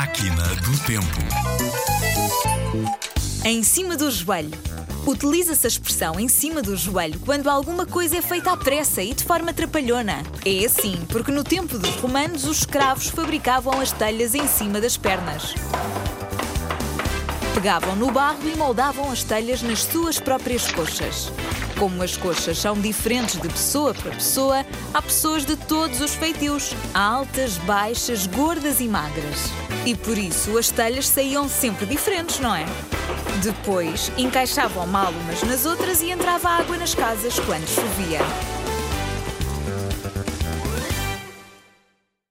Máquina do Tempo. Em cima do joelho. Utiliza-se a expressão em cima do joelho quando alguma coisa é feita à pressa e de forma trapalhona. É assim porque no tempo dos romanos os escravos fabricavam as telhas em cima das pernas. Pegavam no barro e moldavam as telhas nas suas próprias coxas. Como as coxas são diferentes de pessoa para pessoa, há pessoas de todos os feitios, altas, baixas, gordas e magras. E por isso as telhas saíam sempre diferentes, não é? Depois encaixavam mal umas nas outras e entrava água nas casas quando chovia.